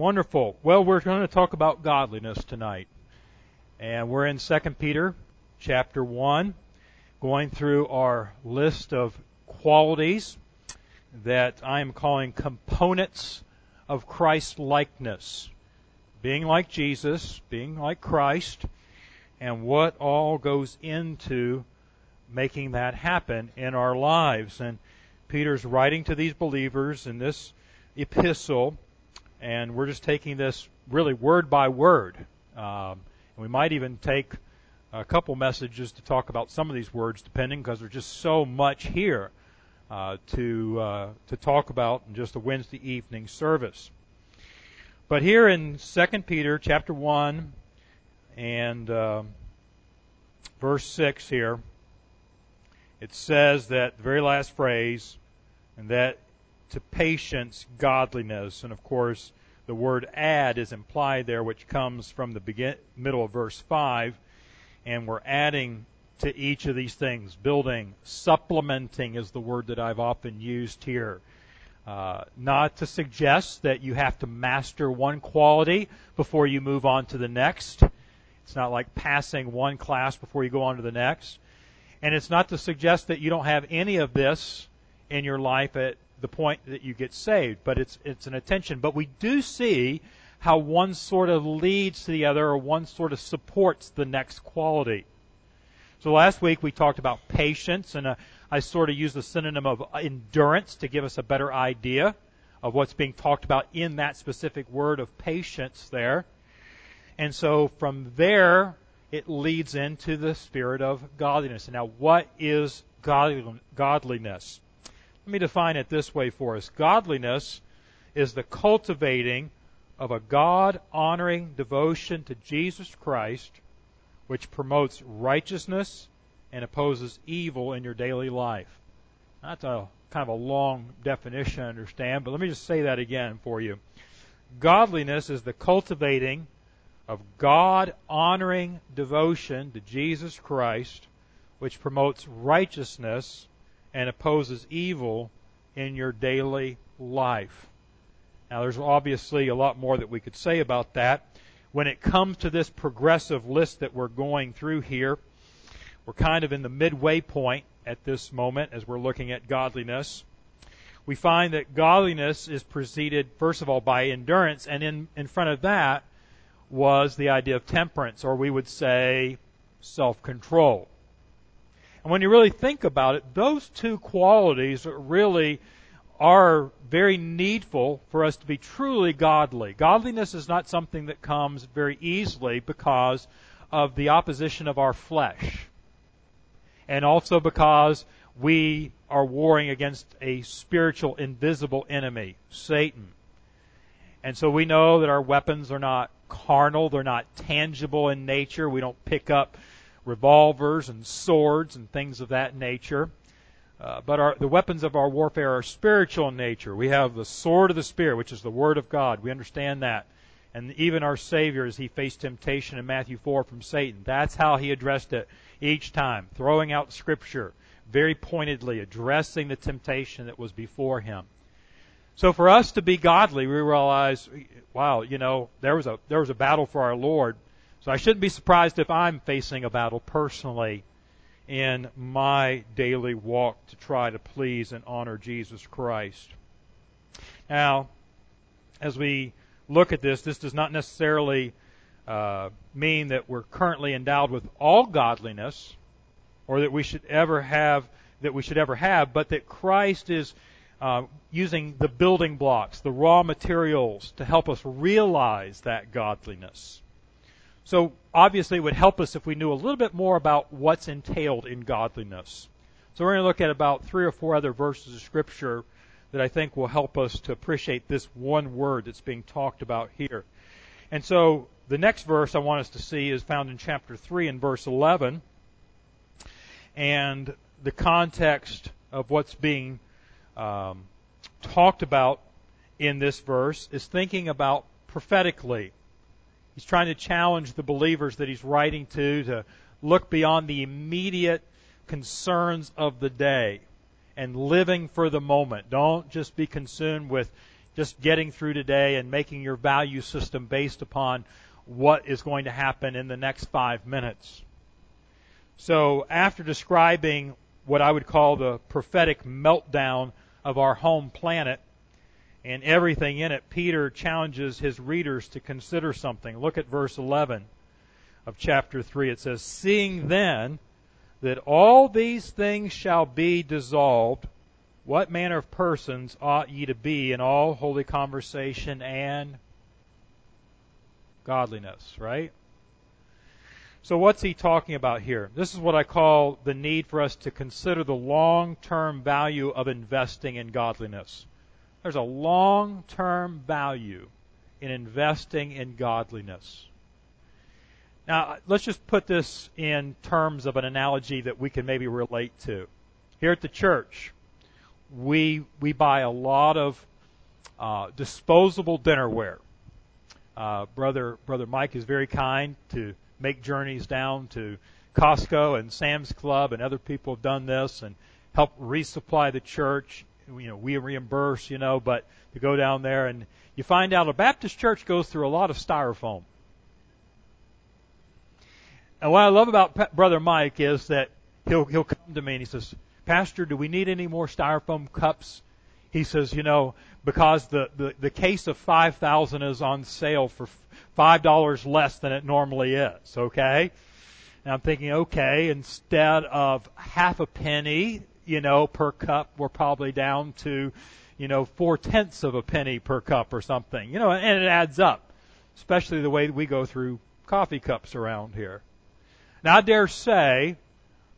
Wonderful. Well, we're going to talk about godliness tonight. And we're in 2 Peter chapter 1, going through our list of qualities that I am calling components of Christ likeness. Being like Jesus, being like Christ, and what all goes into making that happen in our lives. And Peter's writing to these believers in this epistle and we're just taking this really word by word. Um, and we might even take a couple messages to talk about some of these words, depending, because there's just so much here uh, to uh, to talk about in just a Wednesday evening service. But here in Second Peter chapter one and uh, verse six here, it says that the very last phrase, and that to patience, godliness. And of course, the word add is implied there, which comes from the begin, middle of verse 5. And we're adding to each of these things, building, supplementing is the word that I've often used here. Uh, not to suggest that you have to master one quality before you move on to the next. It's not like passing one class before you go on to the next. And it's not to suggest that you don't have any of this in your life at the point that you get saved, but it's it's an attention. But we do see how one sort of leads to the other, or one sort of supports the next quality. So last week we talked about patience, and uh, I sort of used the synonym of endurance to give us a better idea of what's being talked about in that specific word of patience there. And so from there, it leads into the spirit of godliness. Now, what is godliness? Let me define it this way for us. Godliness is the cultivating of a God honoring devotion to Jesus Christ, which promotes righteousness and opposes evil in your daily life. That's a kind of a long definition, I understand, but let me just say that again for you. Godliness is the cultivating of God honoring devotion to Jesus Christ, which promotes righteousness and opposes evil in your daily life. Now, there's obviously a lot more that we could say about that. When it comes to this progressive list that we're going through here, we're kind of in the midway point at this moment as we're looking at godliness. We find that godliness is preceded, first of all, by endurance, and in, in front of that was the idea of temperance, or we would say self control. And when you really think about it, those two qualities really are very needful for us to be truly godly. Godliness is not something that comes very easily because of the opposition of our flesh. And also because we are warring against a spiritual invisible enemy, Satan. And so we know that our weapons are not carnal, they're not tangible in nature. We don't pick up revolvers and swords and things of that nature. Uh, but our, the weapons of our warfare are spiritual in nature. We have the sword of the Spirit, which is the Word of God. We understand that. And even our Savior, as he faced temptation in Matthew 4 from Satan, that's how he addressed it each time, throwing out Scripture, very pointedly addressing the temptation that was before him. So for us to be godly, we realize, wow, you know, there was a there was a battle for our Lord, so I shouldn't be surprised if I'm facing a battle personally in my daily walk to try to please and honor Jesus Christ. Now, as we look at this, this does not necessarily uh, mean that we're currently endowed with all godliness, or that we should ever have that we should ever have, but that Christ is uh, using the building blocks, the raw materials, to help us realize that godliness. So obviously it would help us if we knew a little bit more about what's entailed in godliness. So we're going to look at about three or four other verses of scripture that I think will help us to appreciate this one word that's being talked about here. And so the next verse I want us to see is found in chapter 3 and verse 11. And the context of what's being um, talked about in this verse is thinking about prophetically. He's trying to challenge the believers that he's writing to to look beyond the immediate concerns of the day and living for the moment. Don't just be consumed with just getting through today and making your value system based upon what is going to happen in the next five minutes. So after describing what I would call the prophetic meltdown of our home planet and everything in it, Peter challenges his readers to consider something. Look at verse 11 of chapter 3. It says, Seeing then that all these things shall be dissolved, what manner of persons ought ye to be in all holy conversation and godliness, right? So what's he talking about here? This is what I call the need for us to consider the long-term value of investing in godliness. There's a long-term value in investing in godliness. Now, let's just put this in terms of an analogy that we can maybe relate to. Here at the church, we we buy a lot of uh, disposable dinnerware. Uh, brother brother Mike is very kind to make journeys down to Costco and Sam's Club, and other people have done this and help resupply the church. You know, we reimburse, you know, but to go down there and you find out a Baptist church goes through a lot of styrofoam. And what I love about Brother Mike is that he'll he'll come to me and he says, Pastor, do we need any more styrofoam cups? He says, you know, because the, the, the case of 5,000 is on sale for $5 less than it normally is, okay? And I'm thinking, okay, instead of half a penny, you know, per cup, we're probably down to, you know, four tenths of a penny per cup or something, you know, and it adds up, especially the way we go through coffee cups around here. Now I dare say,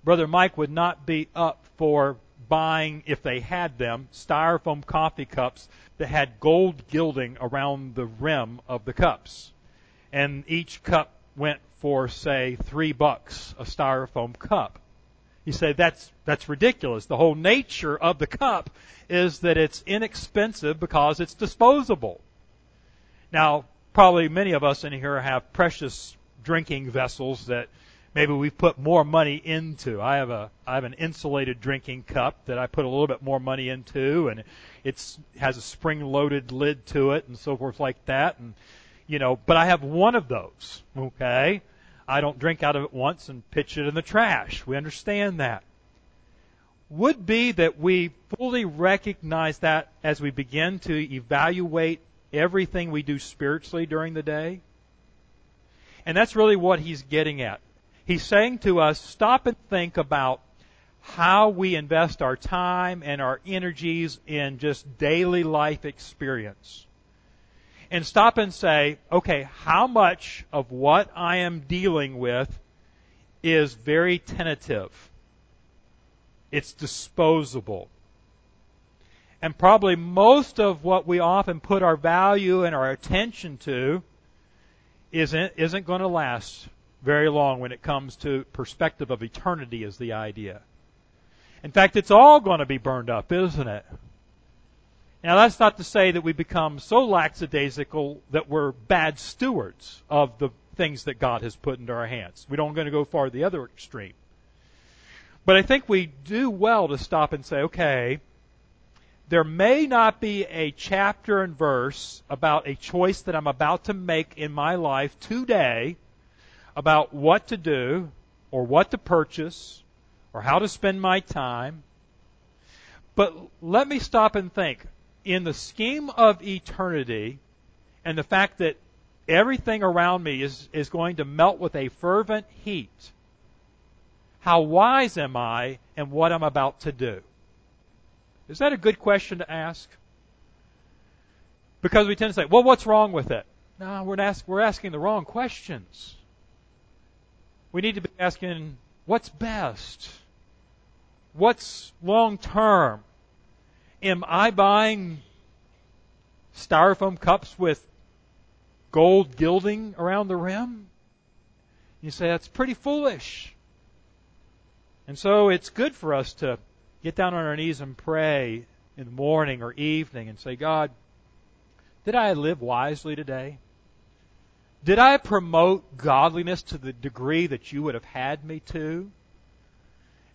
Brother Mike would not be up for buying, if they had them, styrofoam coffee cups that had gold gilding around the rim of the cups. And each cup went for, say, three bucks a styrofoam cup. You say that's that's ridiculous. The whole nature of the cup is that it's inexpensive because it's disposable. Now, probably many of us in here have precious drinking vessels that maybe we've put more money into. I have a I have an insulated drinking cup that I put a little bit more money into, and it's has a spring-loaded lid to it and so forth like that. And you know, but I have one of those. Okay, I don't drink out of it once and pitch it in the trash. We understand that. Would be that we fully recognize that as we begin to evaluate everything we do spiritually during the day. And that's really what he's getting at. He's saying to us, stop and think about how we invest our time and our energies in just daily life experience. And stop and say, okay, how much of what I am dealing with is very tentative? It's disposable. And probably most of what we often put our value and our attention to isn't, isn't going to last very long when it comes to perspective of eternity is the idea. In fact, it's all going to be burned up, isn't it? Now that's not to say that we become so lackadaisical that we're bad stewards of the things that God has put into our hands. We don't going to go far the other extreme. But I think we do well to stop and say, okay, there may not be a chapter and verse about a choice that I'm about to make in my life today about what to do or what to purchase or how to spend my time. But let me stop and think. In the scheme of eternity and the fact that everything around me is, is going to melt with a fervent heat, how wise am I in what I'm about to do? Is that a good question to ask? Because we tend to say, well, what's wrong with it? No, we're, ask, we're asking the wrong questions. We need to be asking, what's best? What's long term? Am I buying styrofoam cups with gold gilding around the rim? You say that's pretty foolish. And so it's good for us to get down on our knees and pray in the morning or evening and say, God, did I live wisely today? Did I promote godliness to the degree that you would have had me to?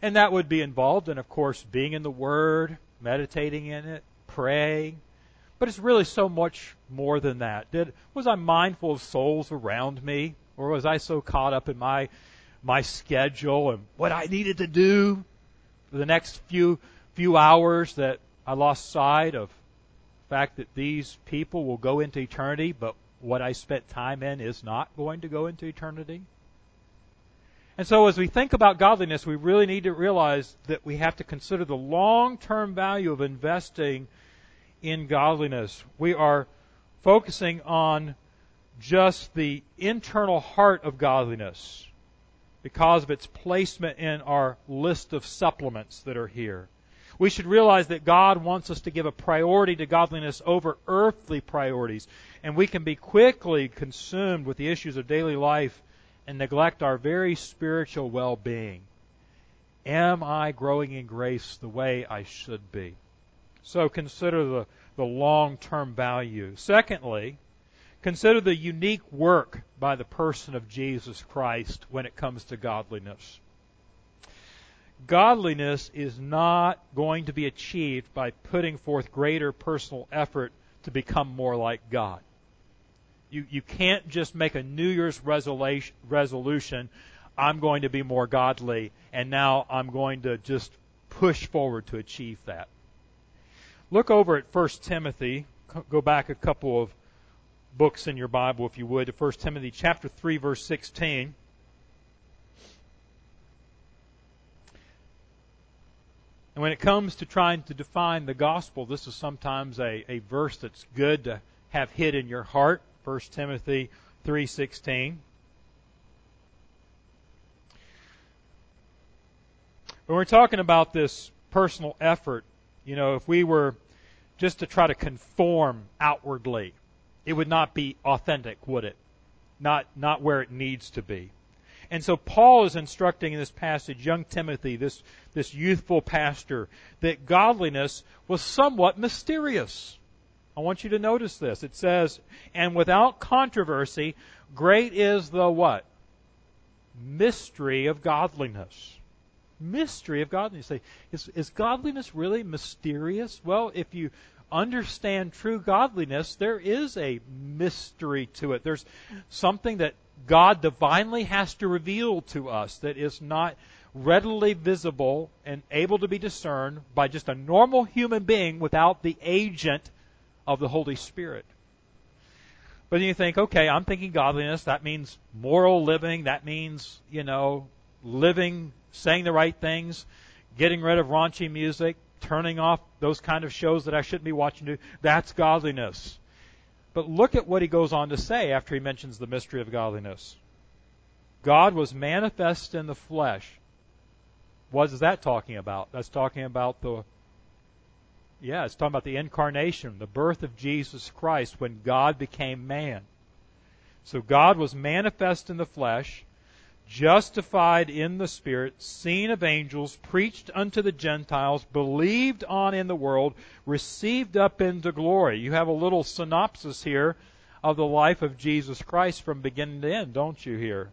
And that would be involved in, of course, being in the Word, meditating in it, praying, But it's really so much more than that. Did, was I mindful of souls around me? Or was I so caught up in my, my schedule and what I needed to do for the next few, few hours that I lost sight of the fact that these people will go into eternity, but what I spent time in is not going to go into eternity? And so as we think about godliness, we really need to realize that we have to consider the long-term value of investing in godliness. We are focusing on just the internal heart of godliness because of its placement in our list of supplements that are here. We should realize that God wants us to give a priority to godliness over earthly priorities, and we can be quickly consumed with the issues of daily life and neglect our very spiritual well being. Am I growing in grace the way I should be? So consider the, the long term value. Secondly, consider the unique work by the person of Jesus Christ when it comes to godliness. Godliness is not going to be achieved by putting forth greater personal effort to become more like God. You, you can't just make a New Year's resolution, resolution, I'm going to be more godly, and now I'm going to just push forward to achieve that. Look over at 1 Timothy. Go back a couple of books in your Bible, if you would, to 1 Timothy chapter 3, verse 16. And when it comes to trying to define the gospel, this is sometimes a, a verse that's good to have hid in your heart. 1 Timothy 3:16. When we're talking about this personal effort, you know, if we were just to try to conform outwardly, it would not be authentic, would it? Not not where it needs to be. And so Paul is instructing in this passage young Timothy, this, this youthful pastor, that godliness was somewhat mysterious. I want you to notice this. It says, and without controversy, great is the what? Mystery of godliness. Mystery of godliness. Is, is godliness really mysterious? Well, if you understand true godliness, there is a mystery to it. There's something that God divinely has to reveal to us that is not readily visible and able to be discerned by just a normal human being without the agent of the Holy Spirit. But then you think, okay, I'm thinking godliness. That means moral living. That means, you know, living, saying the right things, getting rid of raunchy music, turning off those kind of shows that I shouldn't be watching. That's godliness. But look at what he goes on to say after he mentions the mystery of godliness. God was manifest in the flesh. What is that talking about? That's talking about the yeah, it's talking about the incarnation, the birth of Jesus Christ when God became man. So God was manifest in the flesh, justified in the Spirit, seen of angels, preached unto the Gentiles, believed on in the world, received up into glory. You have a little synopsis here of the life of Jesus Christ from beginning to end, don't you here?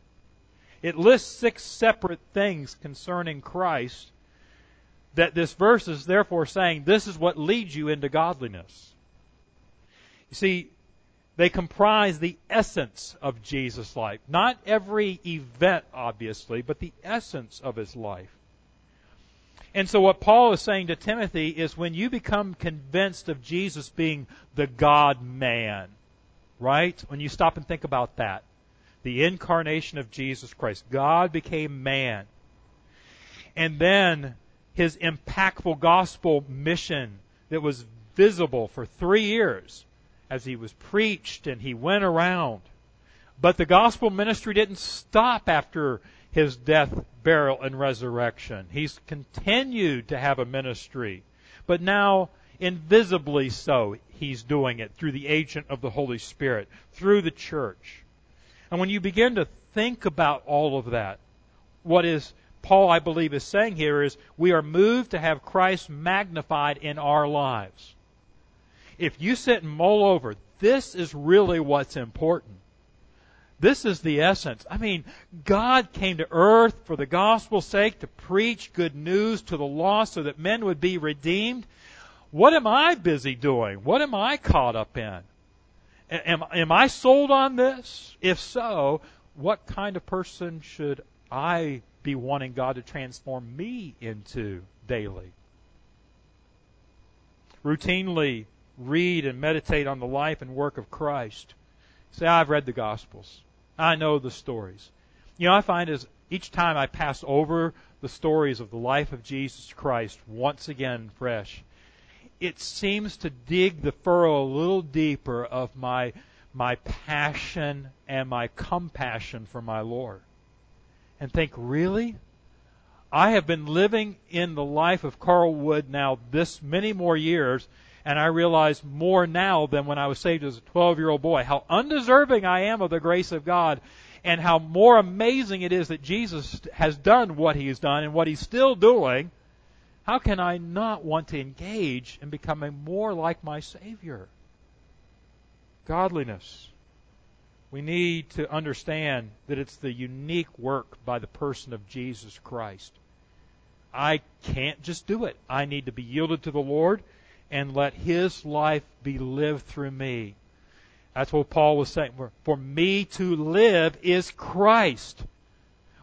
It lists six separate things concerning Christ that this verse is therefore saying this is what leads you into godliness. You see, they comprise the essence of Jesus' life. Not every event, obviously, but the essence of his life. And so what Paul is saying to Timothy is when you become convinced of Jesus being the God man, right? When you stop and think about that. The incarnation of Jesus Christ. God became man. And then his impactful gospel mission that was visible for three years as he was preached and he went around. But the gospel ministry didn't stop after his death, burial, and resurrection. He's continued to have a ministry. But now, invisibly so, he's doing it through the agent of the Holy Spirit, through the church. And when you begin to think about all of that, what is Paul, I believe, is saying here is we are moved to have Christ magnified in our lives. If you sit and mull over, this is really what's important. This is the essence. I mean, God came to earth for the gospel's sake to preach good news to the lost so that men would be redeemed. What am I busy doing? What am I caught up in? Am, am I sold on this? If so, what kind of person should I be wanting God to transform me into daily? Routinely read and meditate on the life and work of Christ. Say, I've read the Gospels. I know the stories. You know, I find as each time I pass over the stories of the life of Jesus Christ once again fresh, it seems to dig the furrow a little deeper of my my passion and my compassion for my Lord. And think, really? I have been living in the life of Carl Wood now this many more years, and I realize more now than when I was saved as a 12 year old boy how undeserving I am of the grace of God and how more amazing it is that Jesus has done what he has done and what he's still doing how can I not want to engage in becoming more like my Savior? Godliness. We need to understand that it's the unique work by the person of Jesus Christ. I can't just do it. I need to be yielded to the Lord and let His life be lived through me. That's what Paul was saying. For me to live is Christ.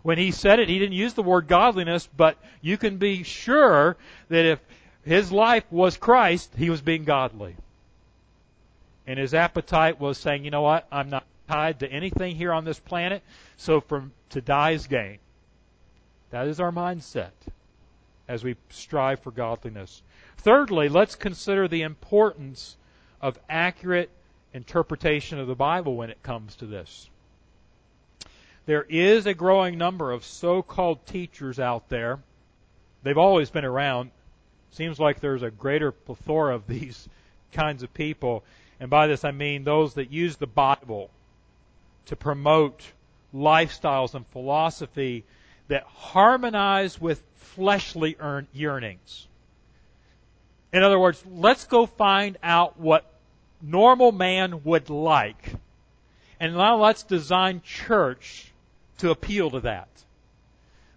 When he said it, he didn't use the word godliness, but you can be sure that if his life was Christ, he was being godly. And his appetite was saying, you know what, I'm not tied to anything here on this planet, so from to die is gain. That is our mindset as we strive for godliness. Thirdly, let's consider the importance of accurate interpretation of the Bible when it comes to this. There is a growing number of so-called teachers out there. They've always been around. Seems like there's a greater plethora of these kinds of people. And by this I mean those that use the Bible to promote lifestyles and philosophy that harmonize with fleshly yearnings. In other words, let's go find out what normal man would like. And now let's design church to appeal to that.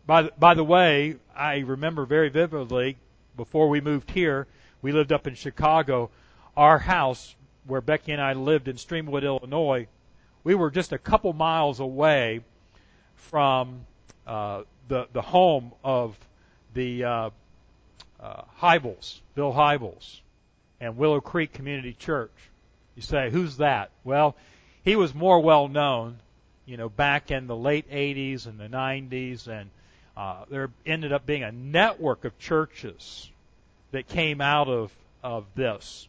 By the, by the way, I remember very vividly before we moved here, we lived up in Chicago. Our house, where Becky and I lived in Streamwood, Illinois, we were just a couple miles away from uh, the the home of the uh, uh, Hybels, Bill Hybels, and Willow Creek Community Church. You say, who's that? Well, he was more well known you know, back in the late 80s and the 90s, and uh, there ended up being a network of churches that came out of, of this.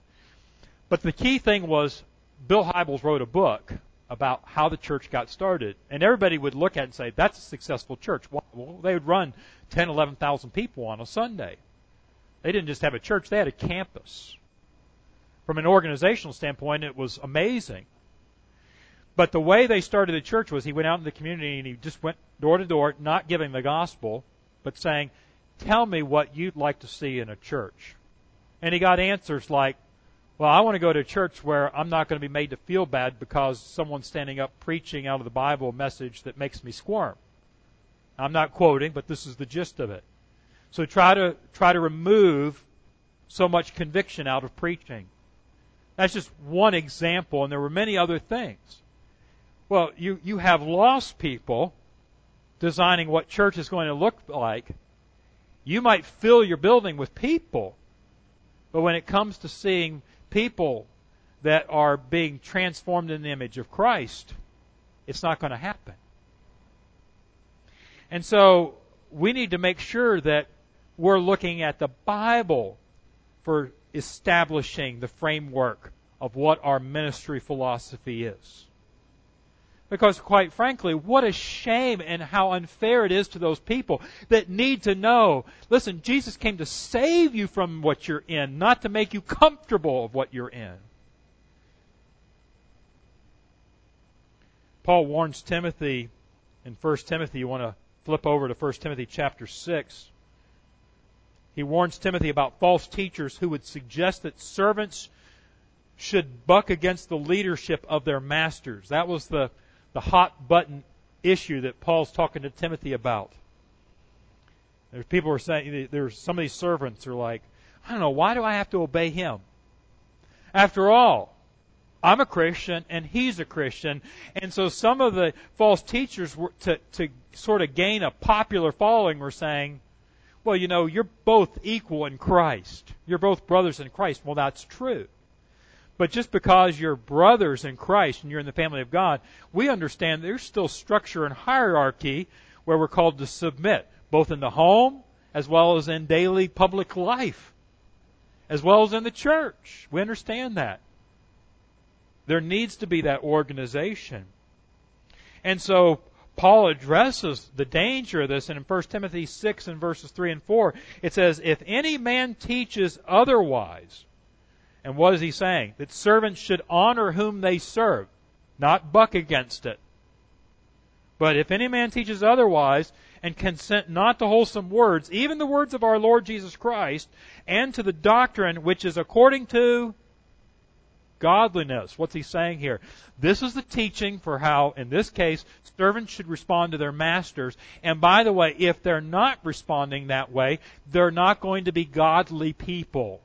But the key thing was Bill Hybels wrote a book about how the church got started, and everybody would look at it and say, that's a successful church. Well, they would run 10, 11,000 people on a Sunday. They didn't just have a church, they had a campus. From an organizational standpoint, it was amazing. But the way they started the church was he went out in the community and he just went door to door, not giving the gospel, but saying, Tell me what you'd like to see in a church. And he got answers like, Well, I want to go to a church where I'm not going to be made to feel bad because someone's standing up preaching out of the Bible a message that makes me squirm. I'm not quoting, but this is the gist of it. So try to try to remove so much conviction out of preaching. That's just one example, and there were many other things. Well, you, you have lost people designing what church is going to look like. You might fill your building with people, but when it comes to seeing people that are being transformed in the image of Christ, it's not going to happen. And so we need to make sure that we're looking at the Bible for establishing the framework of what our ministry philosophy is. Because quite frankly, what a shame and how unfair it is to those people that need to know. Listen, Jesus came to save you from what you're in, not to make you comfortable of what you're in. Paul warns Timothy in 1 Timothy. You want to flip over to 1 Timothy chapter 6. He warns Timothy about false teachers who would suggest that servants should buck against the leadership of their masters. That was the the hot button issue that Paul's talking to Timothy about. There's people who are saying there's some of these servants are like, I don't know, why do I have to obey him? After all, I'm a Christian and he's a Christian. And so some of the false teachers were to, to sort of gain a popular following were saying, well, you know, you're both equal in Christ. You're both brothers in Christ. Well, that's true. But just because you're brothers in Christ and you're in the family of God, we understand there's still structure and hierarchy where we're called to submit, both in the home as well as in daily public life, as well as in the church. We understand that. There needs to be that organization. And so Paul addresses the danger of this, and in 1 Timothy 6 and verses 3 and 4, it says, If any man teaches otherwise, and what is he saying? That servants should honor whom they serve, not buck against it. But if any man teaches otherwise, and consent not to wholesome words, even the words of our Lord Jesus Christ, and to the doctrine which is according to godliness. What's he saying here? This is the teaching for how, in this case, servants should respond to their masters. And by the way, if they're not responding that way, they're not going to be godly people.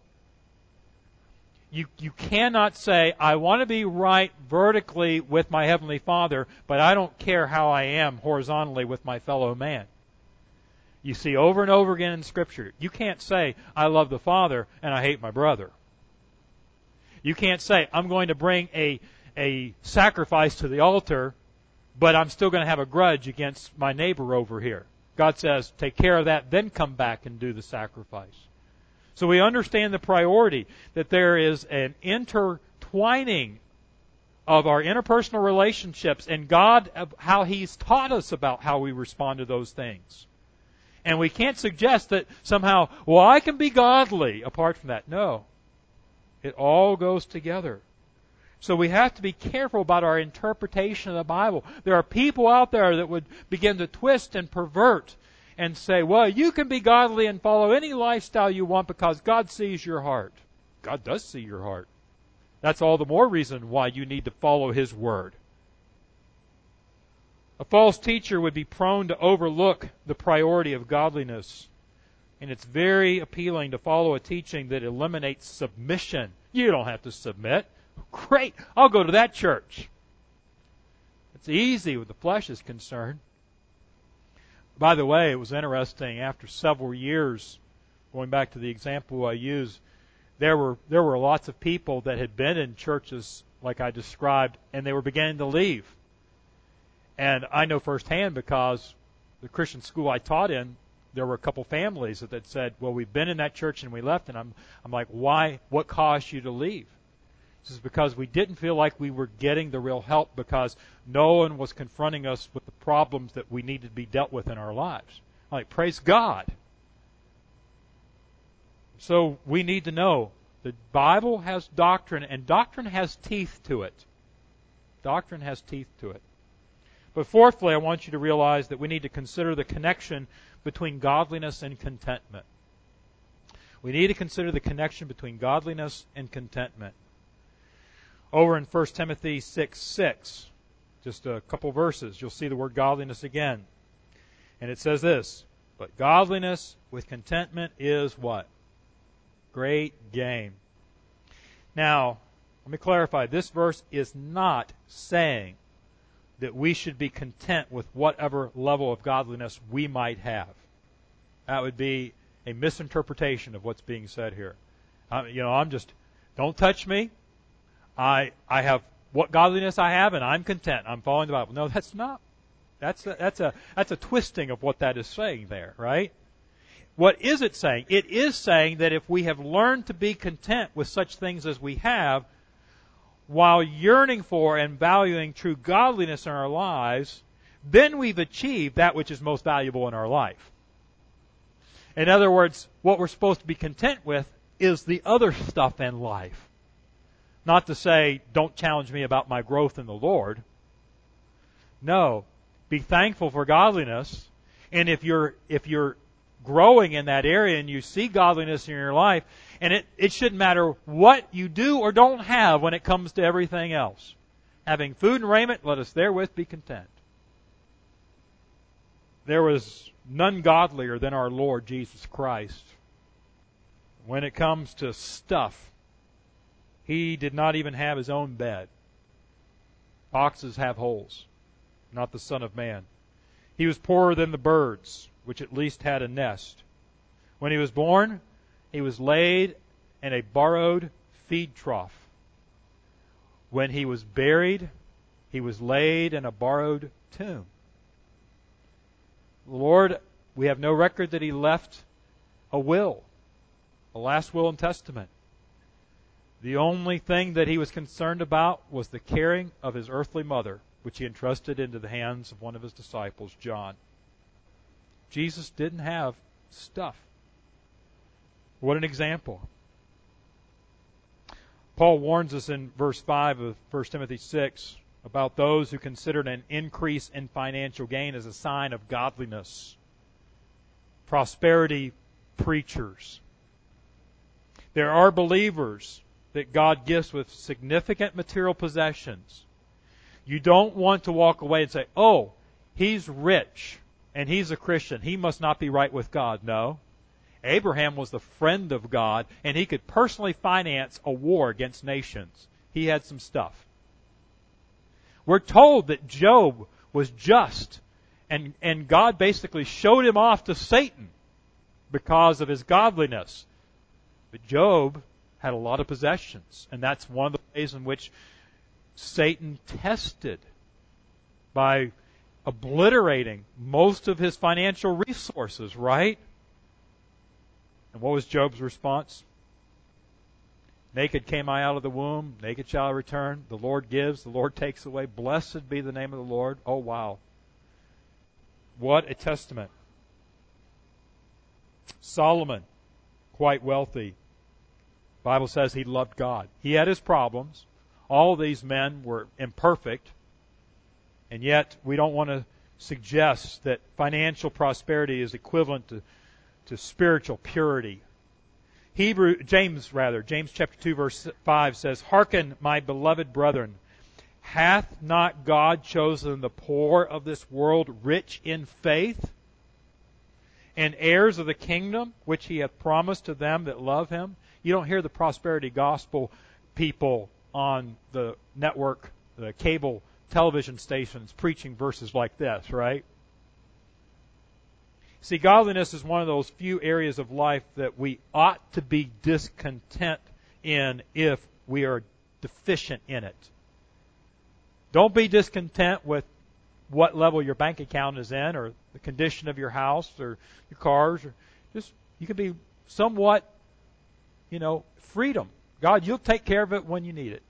You, you cannot say, I want to be right vertically with my Heavenly Father, but I don't care how I am horizontally with my fellow man. You see over and over again in Scripture, you can't say, I love the Father and I hate my brother. You can't say, I'm going to bring a, a sacrifice to the altar, but I'm still going to have a grudge against my neighbor over here. God says, take care of that, then come back and do the sacrifice. So we understand the priority that there is an intertwining of our interpersonal relationships and God, how He's taught us about how we respond to those things. And we can't suggest that somehow, well, I can be godly apart from that. No. It all goes together. So we have to be careful about our interpretation of the Bible. There are people out there that would begin to twist and pervert and say, well, you can be godly and follow any lifestyle you want because God sees your heart. God does see your heart. That's all the more reason why you need to follow His Word. A false teacher would be prone to overlook the priority of godliness and it's very appealing to follow a teaching that eliminates submission. You don't have to submit. Great. I'll go to that church. It's easy where the flesh is concerned. By the way, it was interesting after several years, going back to the example I used, there were there were lots of people that had been in churches like I described and they were beginning to leave. And I know firsthand because the Christian school I taught in, there were a couple families that, that said, "Well, we've been in that church and we left," and I'm I'm like, "Why? What caused you to leave?" This is because we didn't feel like we were getting the real help because no one was confronting us with the problems that we needed to be dealt with in our lives. Like, praise God. So we need to know the Bible has doctrine, and doctrine has teeth to it. Doctrine has teeth to it. But fourthly, I want you to realize that we need to consider the connection between godliness and contentment. We need to consider the connection between godliness and contentment. Over in 1 Timothy 6 6, just a couple verses, you'll see the word godliness again. And it says this But godliness with contentment is what? Great gain. Now, let me clarify. This verse is not saying that we should be content with whatever level of godliness we might have. That would be a misinterpretation of what's being said here. I, you know, I'm just, don't touch me. I, I have what godliness I have and I'm content. I'm following the Bible. No, that's not. That's a, that's a, that's a twisting of what that is saying there, right? What is it saying? It is saying that if we have learned to be content with such things as we have, while yearning for and valuing true godliness in our lives, then we've achieved that which is most valuable in our life. In other words, what we're supposed to be content with is the other stuff in life. Not to say, don't challenge me about my growth in the Lord. No. Be thankful for godliness. And if you're, if you're growing in that area and you see godliness in your life, and it, it shouldn't matter what you do or don't have when it comes to everything else. Having food and raiment, let us therewith be content. There was none godlier than our Lord Jesus Christ. when it comes to stuff, he did not even have his own bed. Oxes have holes, not the Son of Man. He was poorer than the birds, which at least had a nest. When he was born, he was laid in a borrowed feed trough. When he was buried, he was laid in a borrowed tomb. Lord, we have no record that he left a will, a last will and testament. The only thing that he was concerned about was the caring of his earthly mother, which he entrusted into the hands of one of his disciples, John. Jesus didn't have stuff. What an example. Paul warns us in verse 5 of 1 Timothy 6 about those who considered an increase in financial gain as a sign of godliness. Prosperity preachers. There are believers that God gifts with significant material possessions. You don't want to walk away and say, oh, he's rich and he's a Christian. He must not be right with God. No. Abraham was the friend of God and he could personally finance a war against nations. He had some stuff. We're told that Job was just and, and God basically showed him off to Satan because of his godliness. But Job had a lot of possessions, and that's one of the ways in which Satan tested by obliterating most of his financial resources, right? And what was Job's response? Naked came I out of the womb, naked shall I return. The Lord gives, the Lord takes away. Blessed be the name of the Lord. Oh, wow. What a testament. Solomon, quite wealthy. Bible says he loved God. He had his problems. All these men were imperfect. And yet we don't want to suggest that financial prosperity is equivalent to, to spiritual purity. Hebrew, James rather, James chapter 2 verse 5 says, Hearken, my beloved brethren, hath not God chosen the poor of this world rich in faith and heirs of the kingdom which he hath promised to them that love him? You don't hear the prosperity gospel people on the network, the cable television stations preaching verses like this, right? See, godliness is one of those few areas of life that we ought to be discontent in if we are deficient in it. Don't be discontent with what level your bank account is in or the condition of your house or your cars or just you can be somewhat you know freedom. God you'll take care of it when you need it.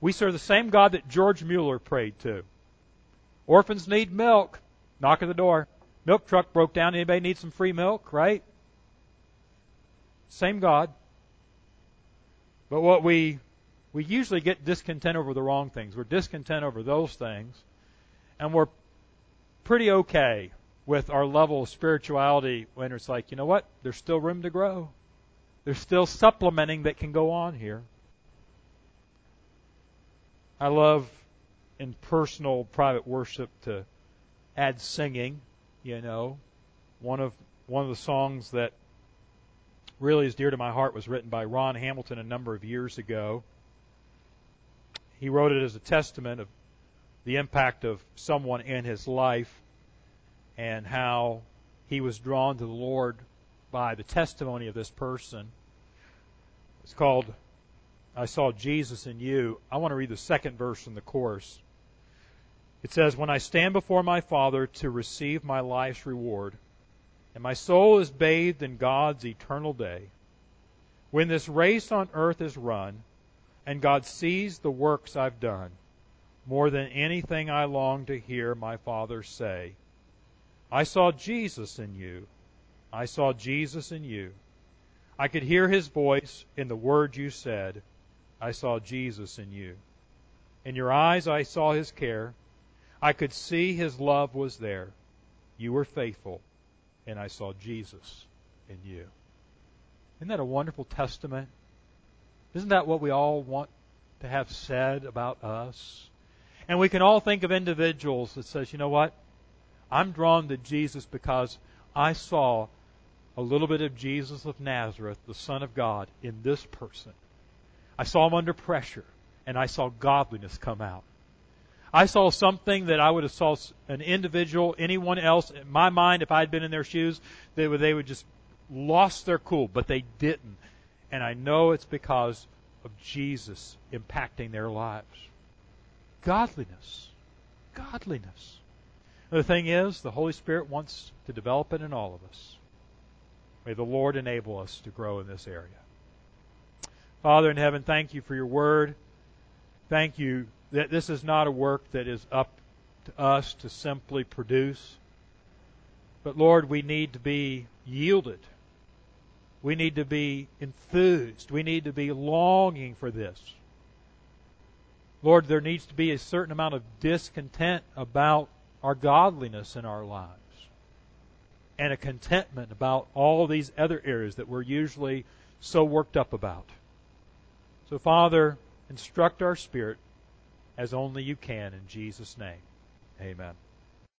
We serve the same god that george mueller prayed to. Orphans need milk. Knock at the door. Milk truck broke down. Anybody need some free milk right? Same god. But what we we usually get discontent over the wrong things. We're discontent over those things. And we're pretty okay with our level of spirituality when it's like, you know what? There's still room to grow. There's still supplementing that can go on here. I love in personal private worship to add singing, you know. One of one of the songs that really is dear to my heart was written by Ron Hamilton a number of years ago. He wrote it as a testament of the impact of someone in his life and how he was drawn to the Lord by the testimony of this person. It's called I Saw Jesus in You. I want to read the second verse in the course. It says, When I stand before my Father to receive my life's reward, and my soul is bathed in God's eternal day, when this race on earth is run, and God sees the works I've done, more than anything I long to hear my Father say. I saw Jesus in you. I saw Jesus in you. I could hear his voice in the words you said. I saw Jesus in you. In your eyes I saw his care. I could see his love was there. You were faithful, and I saw Jesus in you. Isn't that a wonderful testament? Isn't that what we all want to have said about us? And we can all think of individuals that says, you know what? I'm drawn to Jesus because I saw a little bit of Jesus of Nazareth, the Son of God, in this person. I saw him under pressure, and I saw godliness come out. I saw something that I would have saw an individual, anyone else, in my mind, if I had been in their shoes, they would, they would just lost their cool, but they didn't. And I know it's because of Jesus impacting their lives. Godliness. Godliness. The thing is, the Holy Spirit wants to develop it in all of us. May the Lord enable us to grow in this area. Father in heaven, thank you for your word. Thank you that this is not a work that is up to us to simply produce. But Lord, we need to be yielded. We need to be enthused. We need to be longing for this. Lord, there needs to be a certain amount of discontent about our godliness in our lives and a contentment about all these other areas that we're usually so worked up about. So, Father, instruct our spirit as only you can in Jesus' name. Amen.